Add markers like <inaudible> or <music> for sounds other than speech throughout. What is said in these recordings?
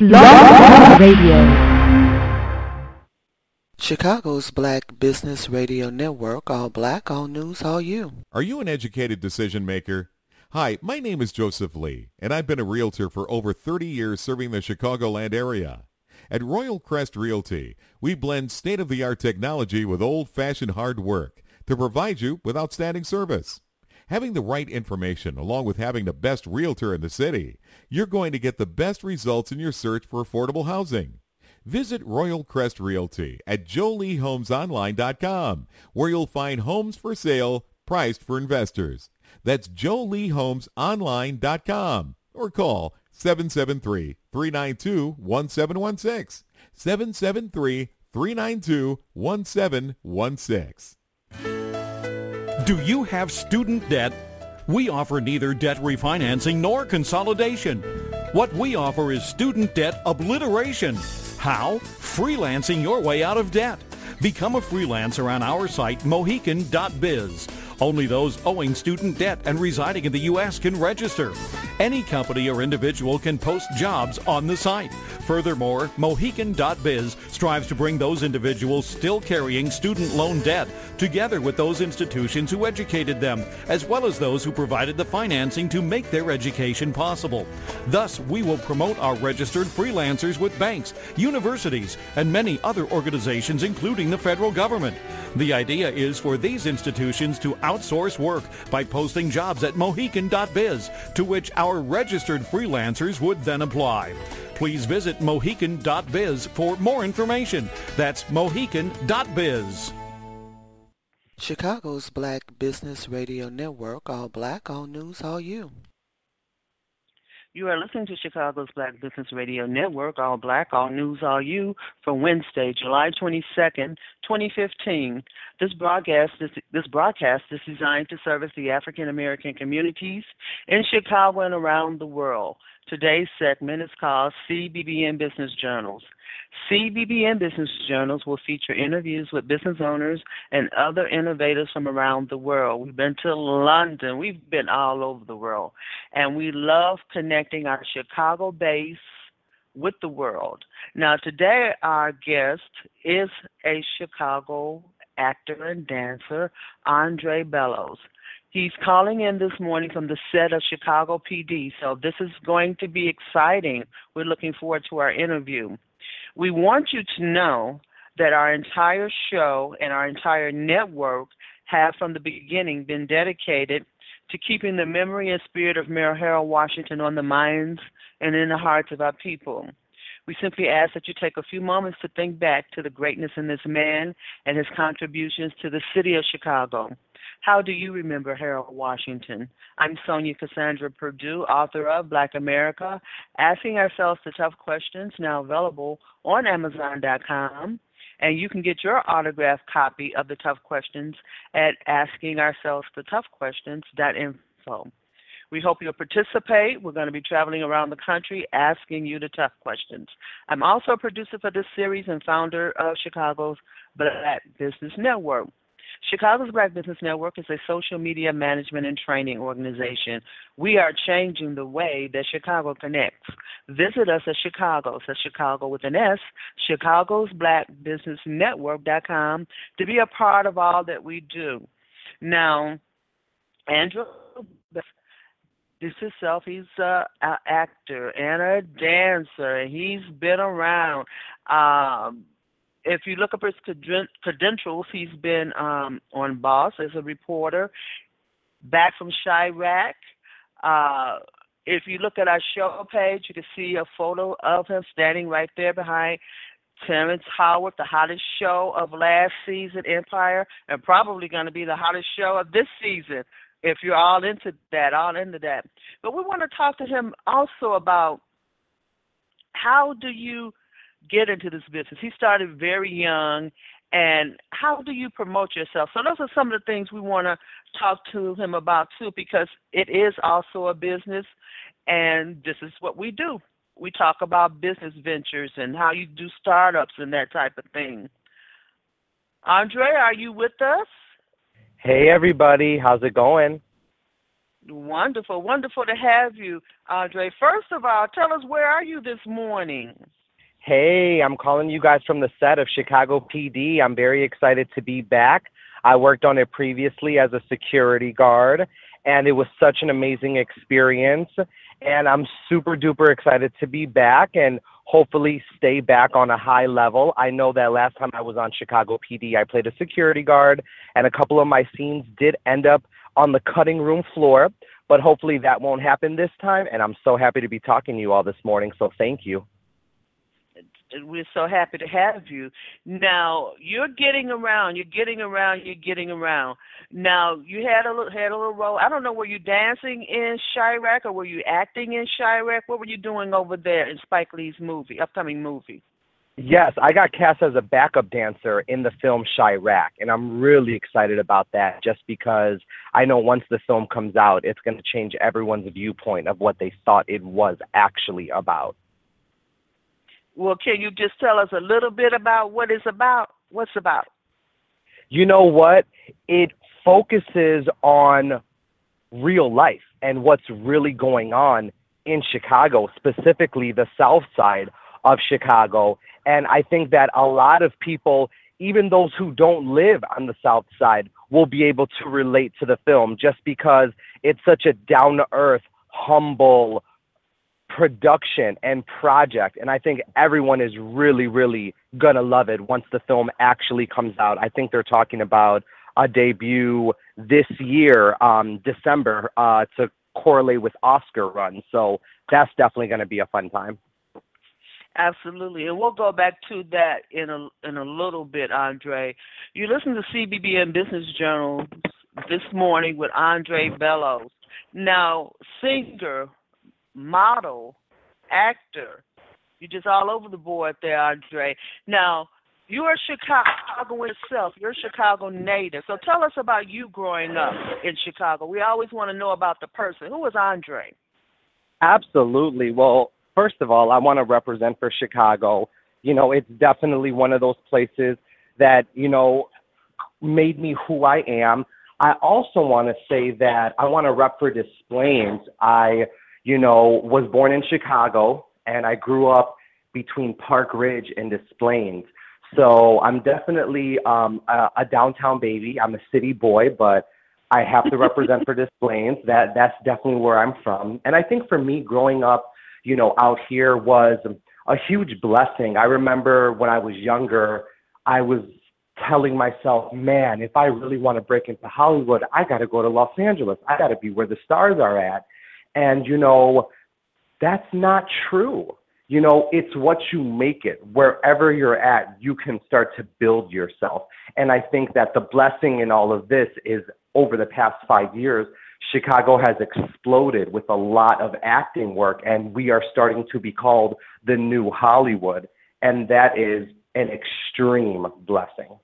Blog Radio. Chicago's Black Business Radio Network, all black, all news, all you. Are you an educated decision maker? Hi, my name is Joseph Lee, and I've been a realtor for over 30 years serving the Chicagoland area. At Royal Crest Realty, we blend state-of-the-art technology with old-fashioned hard work to provide you with outstanding service. Having the right information along with having the best realtor in the city, you're going to get the best results in your search for affordable housing. Visit Royal Crest Realty at joleehomesonline.com where you'll find homes for sale priced for investors. That's joleehomesonline.com or call 773-392-1716. 773-392-1716. Do you have student debt? We offer neither debt refinancing nor consolidation. What we offer is student debt obliteration. How? Freelancing your way out of debt. Become a freelancer on our site, mohican.biz. Only those owing student debt and residing in the U.S. can register. Any company or individual can post jobs on the site. Furthermore, Mohican.biz strives to bring those individuals still carrying student loan debt together with those institutions who educated them, as well as those who provided the financing to make their education possible. Thus, we will promote our registered freelancers with banks, universities, and many other organizations, including the federal government. The idea is for these institutions to outsource work by posting jobs at Mohican.biz, to which our registered freelancers would then apply. Please visit Mohican.biz for more information. That's Mohican.biz. Chicago's Black Business Radio Network, all black, all news, all you. You are listening to Chicago's Black Business Radio Network, all black, all news, all you, for Wednesday, July 22nd, 2015. This broadcast, is, this broadcast is designed to service the African American communities in Chicago and around the world. Today's segment is called CBBN Business Journals. CBBN Business Journals will feature interviews with business owners and other innovators from around the world. We've been to London, we've been all over the world, and we love connecting our Chicago base with the world. Now, today, our guest is a Chicago actor and dancer, Andre Bellos. He's calling in this morning from the set of Chicago PD, so this is going to be exciting. We're looking forward to our interview. We want you to know that our entire show and our entire network have from the beginning been dedicated to keeping the memory and spirit of Mayor Harold Washington on the minds and in the hearts of our people. We simply ask that you take a few moments to think back to the greatness in this man and his contributions to the city of Chicago. How do you remember Harold Washington? I'm Sonja Cassandra Perdue, author of Black America, Asking Ourselves the Tough Questions, now available on Amazon.com. And you can get your autographed copy of the Tough Questions at AskingOurselvesTheToughQuestions.info. We hope you'll participate. We're going to be traveling around the country asking you the tough questions. I'm also a producer for this series and founder of Chicago's Black Business Network. Chicago's Black Business Network is a social media management and training organization. We are changing the way that Chicago connects. Visit us at Chicago, so Chicago with an S, Chicago's Black Business Network.com to be a part of all that we do. Now, Andrew this is himself, he's a, a actor and a dancer. He's been around. Um, if you look up his credentials, he's been um, on Boss as a reporter, back from Chiraq. Uh, if you look at our show page, you can see a photo of him standing right there behind Terrence Howard, the hottest show of last season, Empire, and probably going to be the hottest show of this season if you're all into that, all into that. But we want to talk to him also about how do you get into this business? He started very young, and how do you promote yourself? So those are some of the things we want to talk to him about too, because it is also a business, and this is what we do. We talk about business ventures and how you do startups and that type of thing. Andre, are you with us? Hey everybody, how's it going? Wonderful, wonderful to have you, Andre. First of all, tell us where are you this morning? Hey, I'm calling you guys from the set of Chicago PD. I'm very excited to be back. I worked on it previously as a security guard, and it was such an amazing experience. And I'm super duper excited to be back and hopefully stay back on a high level. I know that last time I was on Chicago PD, I played a security guard, and a couple of my scenes did end up on the cutting room floor. But hopefully that won't happen this time. And I'm so happy to be talking to you all this morning. So thank you we're so happy to have you. Now you're getting around, you're getting around, you're getting around. Now you had a little, had a little role. I don't know, were you dancing in Chi-Raq or were you acting in Chi-Raq? What were you doing over there in Spike Lee's movie, upcoming movie? Yes, I got cast as a backup dancer in the film Chi-Raq, and I'm really excited about that just because I know once the film comes out, it's going to change everyone's viewpoint of what they thought it was actually about. Well, can you just tell us a little bit about what it's about? What's about? You know what? It focuses on real life and what's really going on in Chicago, specifically the south side of Chicago. And I think that a lot of people, even those who don't live on the south side, will be able to relate to the film just because it's such a down to earth, humble, production and project. And I think everyone is really, really going to love it once the film actually comes out. I think they're talking about a debut this year, um, December, uh, to correlate with Oscar run. So that's definitely going to be a fun time. Absolutely, and we'll go back to that in a in a little bit, Andre. You listen to CBBN Business Journal this morning with Andre Bellos. Now, singer, model, actor. You're just all over the board there, Andre. Now, you're a Chicago itself. You're a Chicago native. So tell us about you growing up in Chicago. We always want to know about the person. Who was Andre? Absolutely. Well, first of all, I want to represent for Chicago. You know, it's definitely one of those places that, you know, made me who I am. I also want to say that I want to rep for Des Plaines. I you know, was born in Chicago and I grew up between Park Ridge and Des Plaines. So I'm definitely um, a, a downtown baby. I'm a city boy, but I have to represent for <laughs> Des Plaines. That that's definitely where I'm from. And I think for me, growing up, you know, out here was a huge blessing. I remember when I was younger, I was telling myself, man, if I really want to break into Hollywood, I got to go to Los Angeles. I got to be where the stars are at. And, you know, that's not true. You know, it's what you make it. Wherever you're at, you can start to build yourself. And I think that the blessing in all of this is over the past five years, Chicago has exploded with a lot of acting work, and we are starting to be called the new Hollywood. And that is an extreme blessing.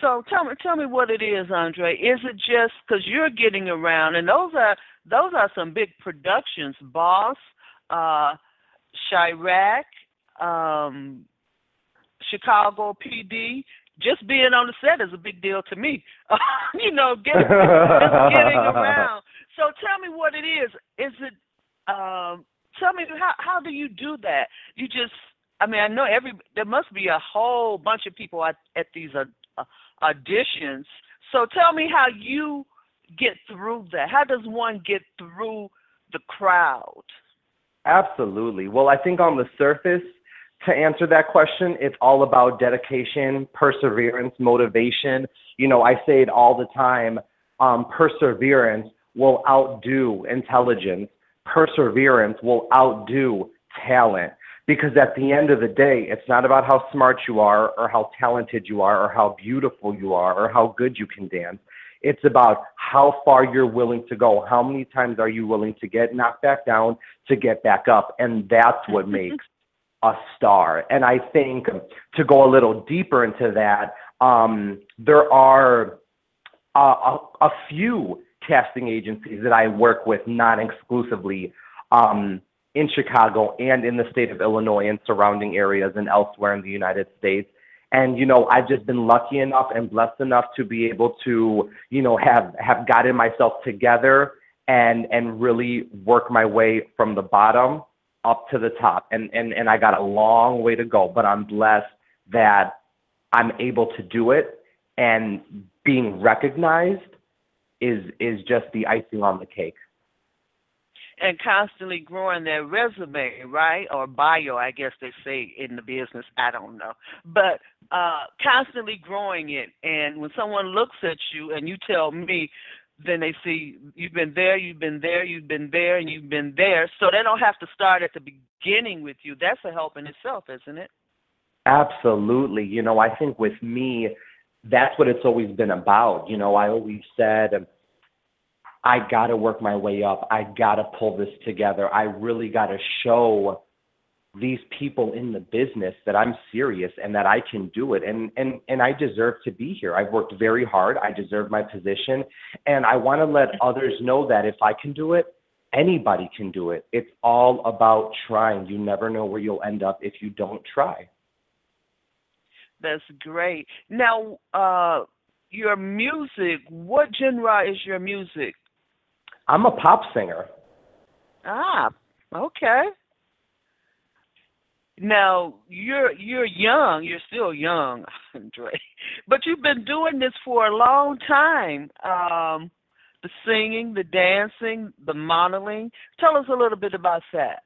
So tell me, tell me what it is, Andre. Is it just because you're getting around, and those are those are some big productions. Boss, uh, Chi-Raq, um, Chicago PD. Just being on the set is a big deal to me. <laughs> you know, getting getting around. So tell me what it is. Is it? Um, tell me how how do you do that? You just. I mean, I know every there must be a whole bunch of people at at these uh, uh, auditions. So tell me how you get through that? How does one get through the crowd? Absolutely. Well, I think on the surface, to answer that question, it's all about dedication, perseverance, motivation. You know, I say it all the time um, perseverance will outdo intelligence, perseverance will outdo talent. Because at the end of the day, it's not about how smart you are or how talented you are or how beautiful you are or how good you can dance. It's about how far you're willing to go. How many times are you willing to get knocked back down to get back up? And that's what <laughs> makes a star. And I think to go a little deeper into that, um, there are a, a, a, few casting agencies that I work with non exclusively um, in Chicago and in the state of Illinois and surrounding areas and elsewhere in the United States. and you know I've just been lucky enough and blessed enough to be able to you know have have gotten myself together and and really work my way from the bottom up to the top. And and and I got a long way to go but I'm blessed that I'm able to do it. And being recognized is is just the icing on the cake and constantly growing their resume, right? Or bio, I guess they say in the business. I don't know. But uh, constantly growing it. And when someone looks at you and you tell me, then they see you've been there, you've been there, you've been there, and you've been there. So they don't have to start at the beginning with you. That's a help in itself, isn't it? Absolutely. You know, I think with me, that's what it's always been about. You know, I always said, I got to work my way up. I got to pull this together. I really got to show these people in the business that I'm serious and that I can do it and and and I deserve to be here. I've worked very hard. I deserve my position and I want to let others know that if I can do it, anybody can do it. It's all about trying. You never know where you'll end up if you don't try. That's great. Now, uh your music, what genre is your music? I'm a pop singer. Ah, okay. Now you're you're young. You're still young, <laughs> Andre, but you've been doing this for a long time. Um, the singing, the dancing, the modeling. Tell us a little bit about that.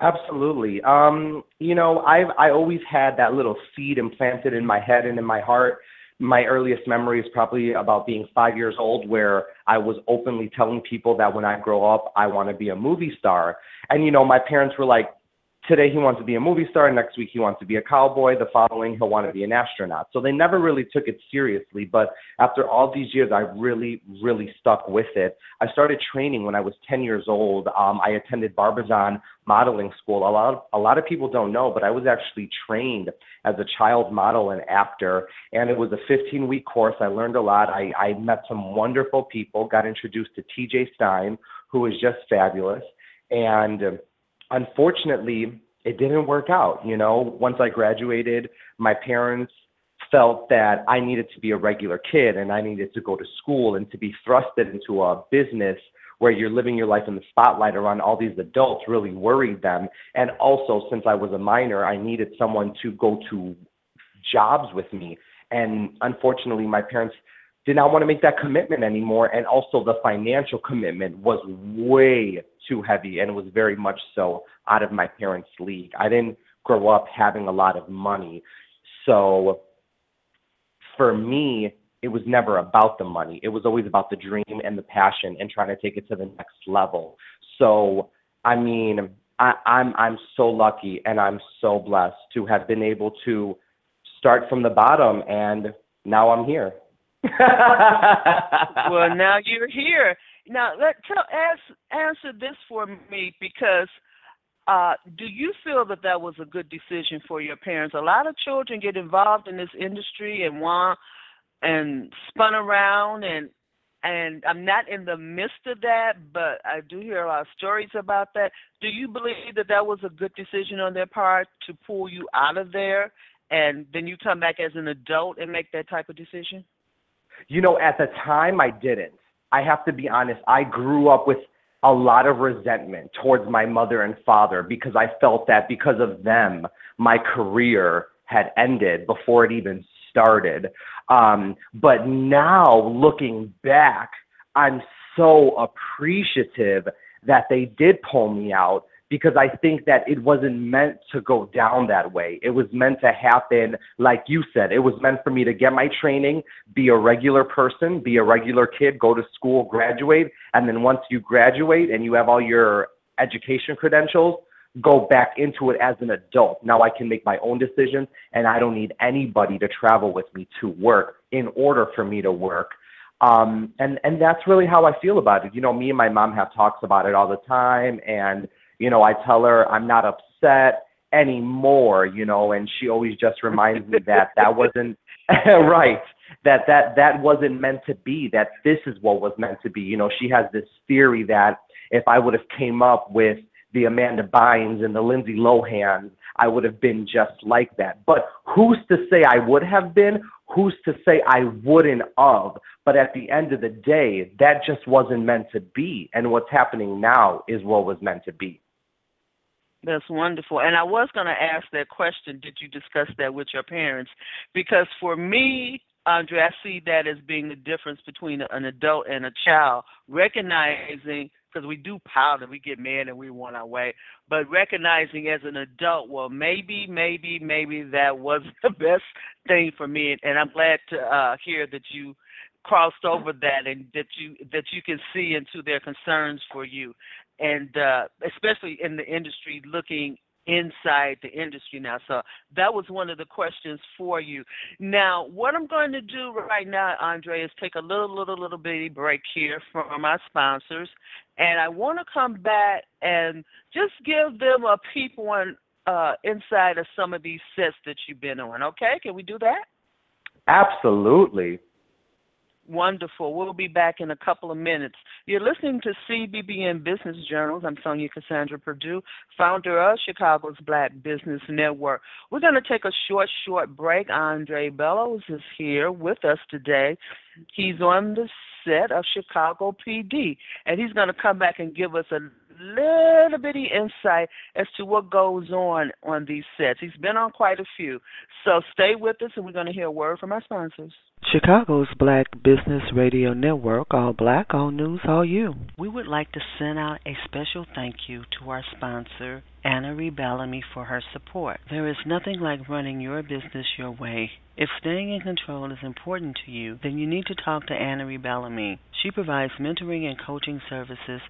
Absolutely. Um, you know, I've I always had that little seed implanted in my head and in my heart my earliest memory is probably about being five years old, where I was openly telling people that when I grow up, I want to be a movie star. And, you know, my parents were like, today he wants to be a movie star, next week he wants to be a cowboy, the following he'll want to be an astronaut. So they never really took it seriously. But after all these years, I really, really stuck with it. I started training when I was 10 years old. Um, I attended Barbizon modeling school. A lot, of, a lot of people don't know, but I was actually trained as a child model and actor, and it was a 15 week course. I learned a lot. I, I met some wonderful people, got introduced to TJ Stein, who was just fabulous. And unfortunately, it didn't work out. You know, once I graduated, my parents felt that I needed to be a regular kid and I needed to go to school and to be thrusted into a business where you're living your life in the spotlight around all these adults really worried them. And also, since I was a minor, I needed someone to go to jobs with me. And unfortunately, my parents did not want to make that commitment anymore. And also, the financial commitment was way too heavy, and it was very much so out of my parents' league. I didn't grow up having a lot of money. So, for me, it was never about the money. It was always about the dream and the passion and trying to take it to the next level. So, I mean, I, I'm I'm so lucky and I'm so blessed to have been able to start from the bottom, and now I'm here <laughs> well, now you're here. Now, let tell ask, answer this for me because uh, do you feel that that was a good decision for your parents? A lot of children get involved in this industry and want and spun around and and I'm not in the midst of that, but I do hear a lot of stories about that. Do you believe that that was a good decision on their part to pull you out of there and then you come back as an adult and make that type of decision? You know, at the time, I didn't. I have to be honest. I grew up with a lot of resentment towards my mother and father because I felt that because of them, my career had ended before it even started. Um, but now, looking back, I'm so appreciative that they did pull me out because I think that it wasn't meant to go down that way. It was meant to happen, like you said, it was meant for me to get my training, be a regular person, be a regular kid, go to school, graduate, and then once you graduate and you have all your education credentials, go back into it as an adult. Now I can make my own decisions and I don't need anybody to travel with me to work in order for me to work. Um, and, and that's really how I feel about it. You know, me and my mom have talks about it all the time and you know, I tell her I'm not upset anymore, you know, and she always just reminds me that that wasn't <laughs> right, that that that wasn't meant to be, that this is what was meant to be. You know, she has this theory that if I would have came up with the Amanda Bynes and the Lindsay Lohan, I would have been just like that. But who's to say I would have been? Who's to say I wouldn't have? But at the end of the day, that just wasn't meant to be. And what's happening now is what was meant to be. That's wonderful. And I was going to ask that question did you discuss that with your parents? Because for me, Andre, I see that as being the difference between an adult and a child, recognizing because we do pout and we get mad and we want our way, but recognizing as an adult, well, maybe, maybe, maybe that was <laughs> the best thing for me, and I'm glad to uh, hear that you crossed over that and that you that you can see into their concerns for you and uh, especially in the industry looking inside the industry now. So that was one of the questions for you. Now, what I'm going to do right now, Andre, is take a little, little, little bitty break here from my sponsors, and I want to come back and just give them a peep on uh, inside of some of these sets that you've been on. Okay, can we do that? Absolutely. Wonderful. We'll be back in a couple of minutes. You're listening to CBBN Business Journals. I'm Sonja Cassandra Perdue, founder of Chicago's Black Business Network. We're going to take a short, short break. Andre Bellos is here with us today. He's on the set of Chicago PD, and he's going to come back and give us a little bitty insight as to what goes on on these sets. He's been on quite a few. So stay with us, and we're going to hear a word from our sponsors. Chicago's Black Business Radio Network, all black, all news, all you. We would like to send out a special thank you to our sponsor, Anna Ree Bellamy, for her support. There is nothing like running your business your way. If staying in control is important to you, then you need to talk to Anna Ree Bellamy. She provides mentoring and coaching services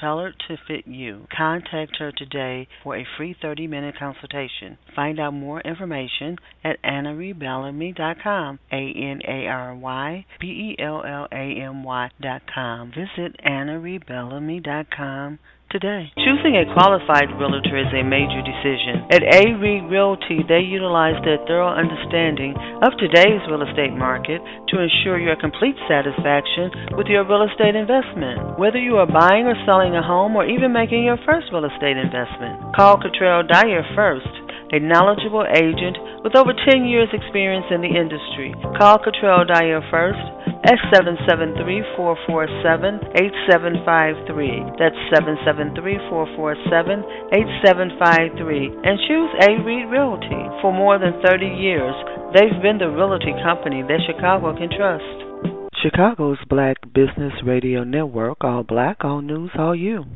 tailored to fit you. Contact her today for a free 30 minute consultation. Find out more information at AnnaReeBellamy.com. A N A R Y B E L L A M Y.com. Visit AnnaReeBellamy.com today. Choosing a qualified realtor is a major decision. At A. Reed Realty, they utilize their thorough understanding of today's real estate market to ensure your complete satisfaction with your real estate investment. Whether you are buying or selling a home or even making your first real estate investment, call Cottrell Dyer first a knowledgeable agent with over 10 years experience in the industry. Call Cottrell Dyer first at 773-447-8753. That's 773-447-8753. And choose A. Reed Realty. For more than 30 years, they've been the realty company that Chicago can trust. Chicago's Black Business Radio Network, all black, all news, all you.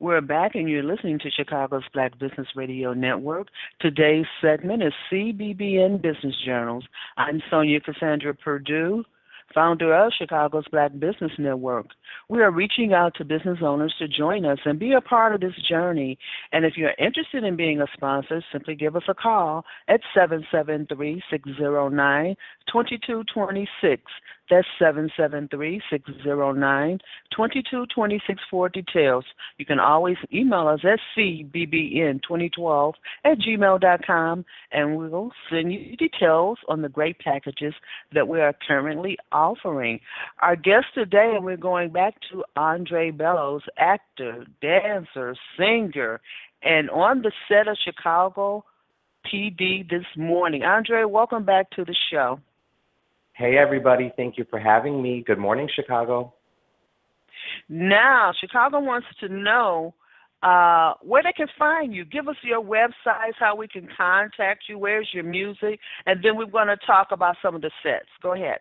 We're back, and you're listening to Chicago's Black Business Radio Network. Today's segment is CBBN Business Journals. I'm Sonja Cassandra Perdue, founder of Chicago's Black Business Network. We are reaching out to business owners to join us and be a part of this journey. And if you're interested in being a sponsor, simply give us a call at 773 609 2226. That's 773-609-2226 for details. You can always email us at cbbn2012 at gmail.com and we'll send you details on the great packages that we are currently offering. Our guest today, and we're going back to Andre Bellos, actor, dancer, singer, and on the set of Chicago PD this morning. Andre, welcome back to the show. Hey, everybody. Thank you for having me. Good morning, Chicago. Now, Chicago wants to know uh, where they can find you. Give us your websites, how we can contact you, where's your music, and then we're going to talk about some of the sets. Go ahead.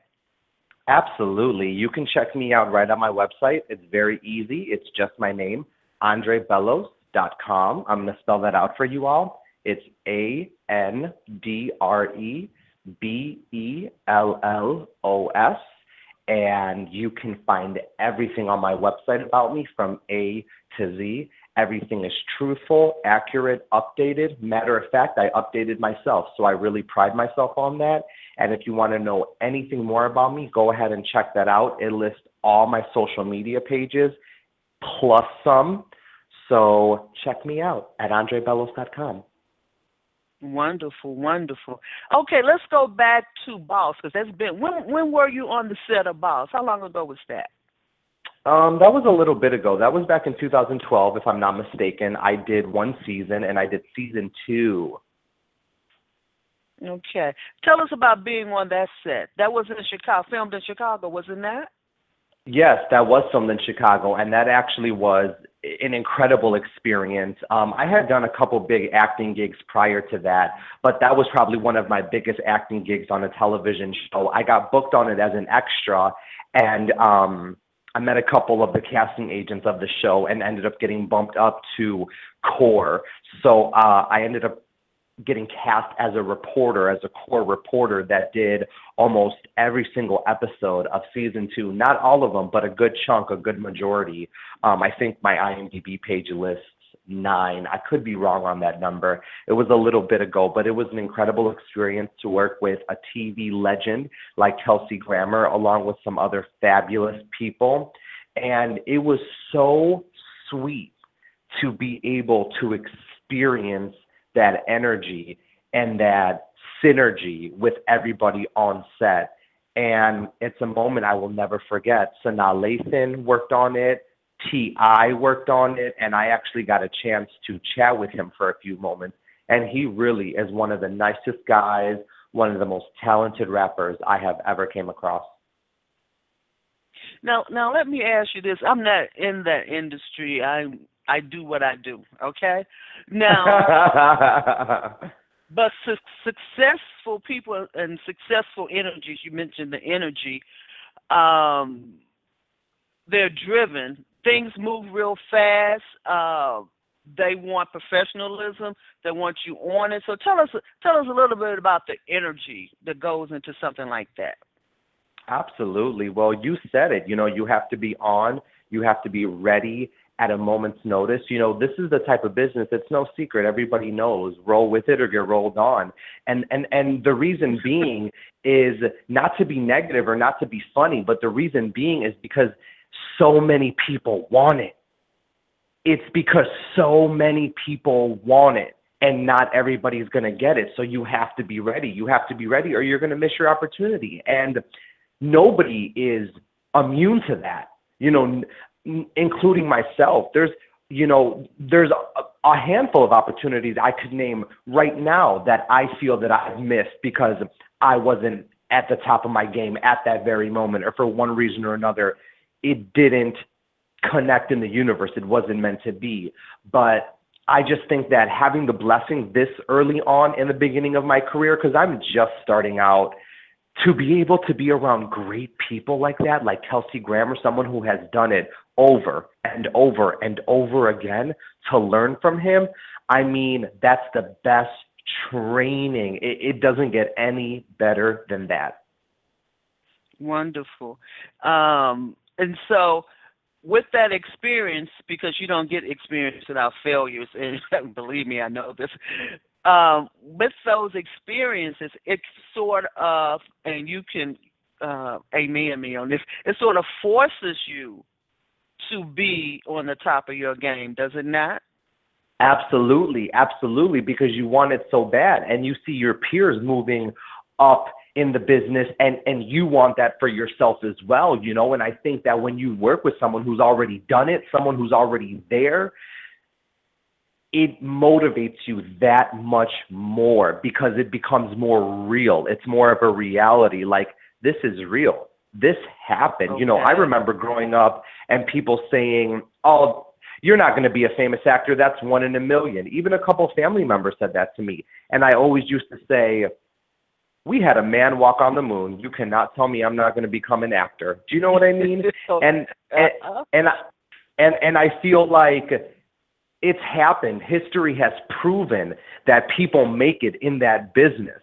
Absolutely. You can check me out right on my website. It's very easy. It's just my name, andrebellos.com. I'm going to spell that out for you all. It's A N D R E B E L L O S. And you can find everything on my website about me from A to Z. Everything is truthful, accurate, updated. Matter of fact, I updated myself, so I really pride myself on that. And if you want to know anything more about me, go ahead and check that out. It lists all my social media pages plus some. So check me out at andrebellos.com. Wonderful, wonderful. Okay, let's go back to Boss because that's been when when were you on the set of Boss? How long ago was that? Um, that was a little bit ago. That was back in 2012, if I'm not mistaken. I did one season, and I did season two. Okay. Tell us about being on that set. That was in Chicago, filmed in Chicago, wasn't that? Yes, that was filmed in Chicago, and that actually was an incredible experience. Um, I had done a couple big acting gigs prior to that, but that was probably one of my biggest acting gigs on a television show. I got booked on it as an extra, and um, I met a couple of the casting agents of the show and ended up getting bumped up to core. So uh, I ended up getting cast as a reporter, as a core reporter that did almost every single episode of season two. Not all of them, but a good chunk, a good majority. Um, I think my IMDb page lists nine. I could be wrong on that number. It was a little bit ago, but it was an incredible experience to work with a TV legend like Kelsey Grammer, along with some other fabulous people. And it was so sweet to be able to experience that energy and that synergy with everybody on set. And it's a moment I will never forget. Sanaa Lathan worked on it. T.I. worked on it, and I actually got a chance to chat with him for a few moments. And he really is one of the nicest guys, one of the most talented rappers I have ever came across. Now, now let me ask you this: I'm not in that industry. I I do what I do. Okay. Now, <laughs> but su- successful people and successful energies. You mentioned the energy. Um, they're driven. Things move real fast. Uh, they want professionalism. They want you on it. So tell us, tell us a little bit about the energy that goes into something like that. Absolutely. Well, you said it. You know, you have to be on. You have to be ready at a moment's notice. You know, this is the type of business it's no secret. Everybody knows. Roll with it or get rolled on. And and and the reason <laughs> being is not to be negative or not to be funny, but the reason being is because so many people want it. It's because so many people want it and not everybody's going to get it. So you have to be ready. You have to be ready or you're going to miss your opportunity. And nobody is immune to that. You know, including myself. There's you know there's a, a handful of opportunities I could name right now that I feel that I've missed because I wasn't at the top of my game at that very moment, or for one reason or another, it didn't connect in the universe. It wasn't meant to be. But I just think that having the blessing this early on in the beginning of my career, because I'm just starting out to be able to be around great people like that, like Kelsey Grammer, someone who has done it over and over and over again, to learn from him, I mean, that's the best training. It, it doesn't get any better than that. Wonderful. Um, and so, with that experience, because you don't get experience without failures, and <laughs> believe me, I know this um, with those experiences, it sort of, and you can uh, amen me on this, it sort of forces you to be on the top of your game, does it not? Absolutely, absolutely, because you want it so bad, and you see your peers moving up in the business and and you want that for yourself as well you know and i think that when you work with someone who's already done it someone who's already there it motivates you that much more because it becomes more real. It's more of a reality. Like, this is real. This happened. Okay. You know, I remember growing up and people saying, oh, you're not going to be a famous actor. That's one in a million. Even a couple family members said that to me. And I always used to say, we had a man walk on the moon. You cannot tell me I'm not going to become an actor. Do you know what I mean? <laughs> and, and, and, and, and I feel like it's happened. History has proven that people make it in that business.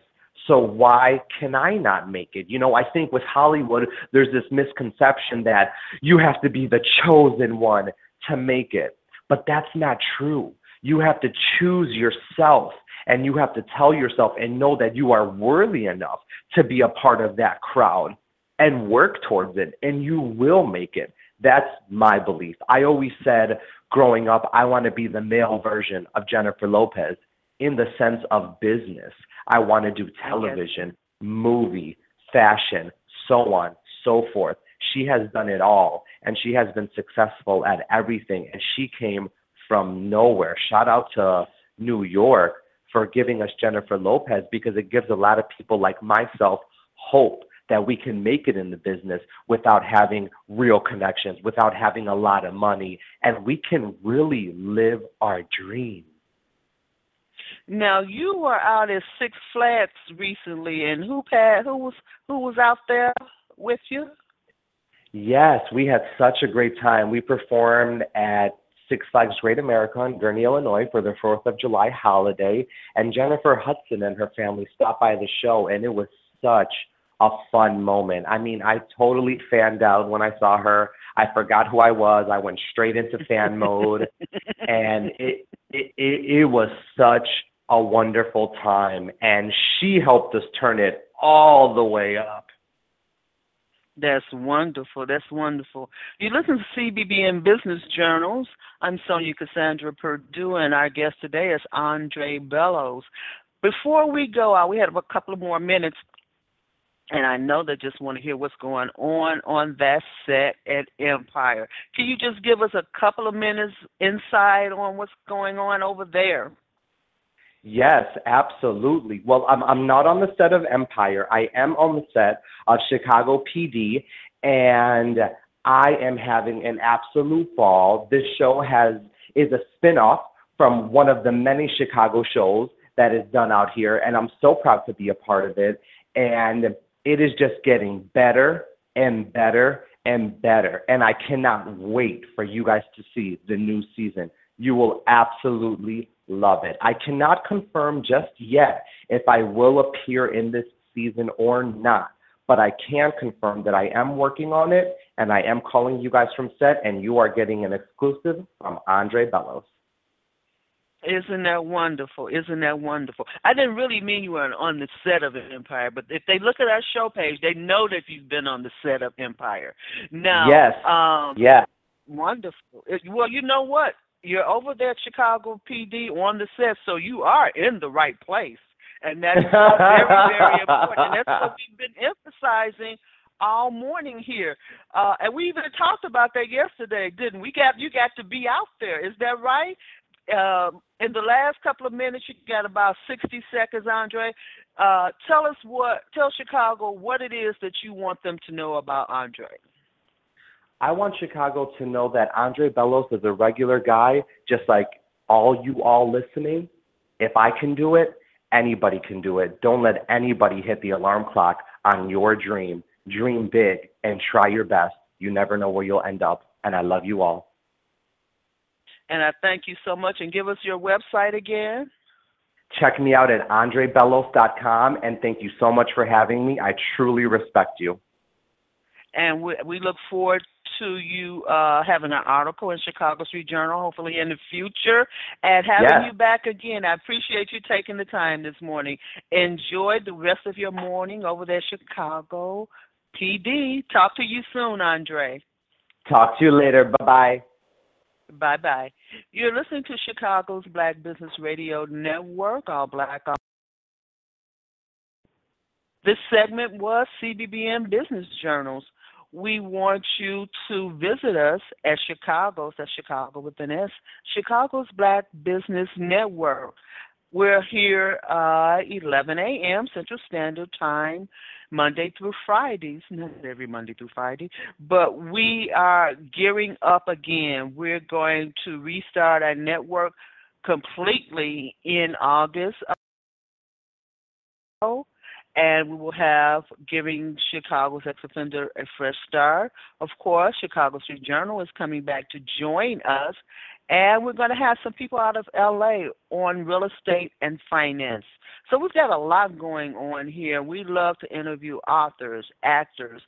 So why can I not make it? You know, I think with Hollywood, there's this misconception that you have to be the chosen one to make it. But that's not true. You have to choose yourself and you have to tell yourself and know that you are worthy enough to be a part of that crowd and work towards it and you will make it. That's my belief. I always said growing up, I want to be the male version of Jennifer Lopez in the sense of business. I want to do television, movie, fashion, so on, so forth. She has done it all and she has been successful at everything. And she came from nowhere. Shout out to New York for giving us Jennifer Lopez because it gives a lot of people like myself hope that we can make it in the business without having real connections, without having a lot of money, and we can really live our dreams. Now you were out at Six Flags recently, and who had who was who was out there with you? Yes, we had such a great time. We performed at Six Flags Great America in Gurnee, Illinois for the 4th of July holiday. And Jennifer Hudson and her family stopped by the show, and it was such a fun moment. I mean, I totally fanned out when I saw her. I forgot who I was. I went straight into fan <laughs> mode, and it, it it it was such a wonderful time. And she helped us turn it all the way up. That's wonderful. That's wonderful. You listen to CBBN Business Journals. I'm Sonja Cassandra Perdue, and our guest today is Andre Bellos. Before we go out, we have a couple of more minutes, and I know they just want to hear what's going on on that set at Empire. Can you just give us a couple of minutes insight on what's going on over there? Yes, absolutely. Well, I'm I'm not on the set of Empire. I am on the set of Chicago PD, and I am having an absolute ball. This show has is a spinoff from one of the many Chicago shows that is done out here, and I'm so proud to be a part of it. And it is just getting better and better and better. And I cannot wait for you guys to see the new season. You will absolutely love it. I cannot confirm just yet if I will appear in this season or not, but I can confirm that I am working on it and I am calling you guys from set and you are getting an exclusive from Andre Bellos. Isn't that wonderful? Isn't that wonderful? I didn't really mean you were on the set of Empire, but if they look at our show page, they know that you've been on the set of Empire. Now, yes, um, yes, wonderful. Well, you know what? you're over there at Chicago PD on the set, so you are in the right place. And that's very, very important. And that's what we've been emphasizing all morning here. Uh, and we even talked about that yesterday, didn't we? Got you got to be out there. Is that right? Um, in the last couple of minutes, you got about 60 seconds, Andre. Uh, tell us what, tell Chicago what it is that you want them to know about Andre. I want Chicago to know that Andre Bellos is a regular guy, just like all you all listening. If I can do it, anybody can do it. Don't let anybody hit the alarm clock on your dream. Dream big and try your best. You never know where you'll end up. And I love you all. And I thank you so much. And give us your website again. Check me out at andrebellos.com. And thank you so much for having me. I truly respect you. And we, we look forward to you uh, having an article in Chicago Street Journal, hopefully in the future, and having yes. you back again. I appreciate you taking the time this morning. Enjoy the rest of your morning over there, Chicago PD. Talk to you soon, Andre. Talk to you later. Bye bye. Bye bye. You're listening to Chicago's Black Business Radio Network, all black. All this segment was CBBN Business Journals we want you to visit us at Chicago's, that's Chicago with an S, Chicago's Black Business Network. We're here uh, 11 a.m. Central Standard Time, Monday through Fridays, not every Monday through Friday, but we are gearing up again. We're going to restart our network completely in August and we will have giving Chicago's ex-offender a fresh start. Of course, Chicago Street Journal is coming back to join us, and we're going to have some people out of LA on real estate and finance. So we've got a lot going on here. We love to interview authors, actors,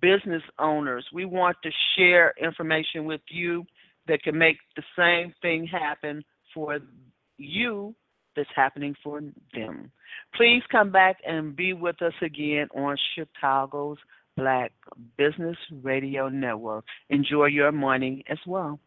business owners. We want to share information with you that can make the same thing happen for you that's happening for them. Please come back and be with us again on Chicago's Black Business Radio Network. Enjoy your morning as well.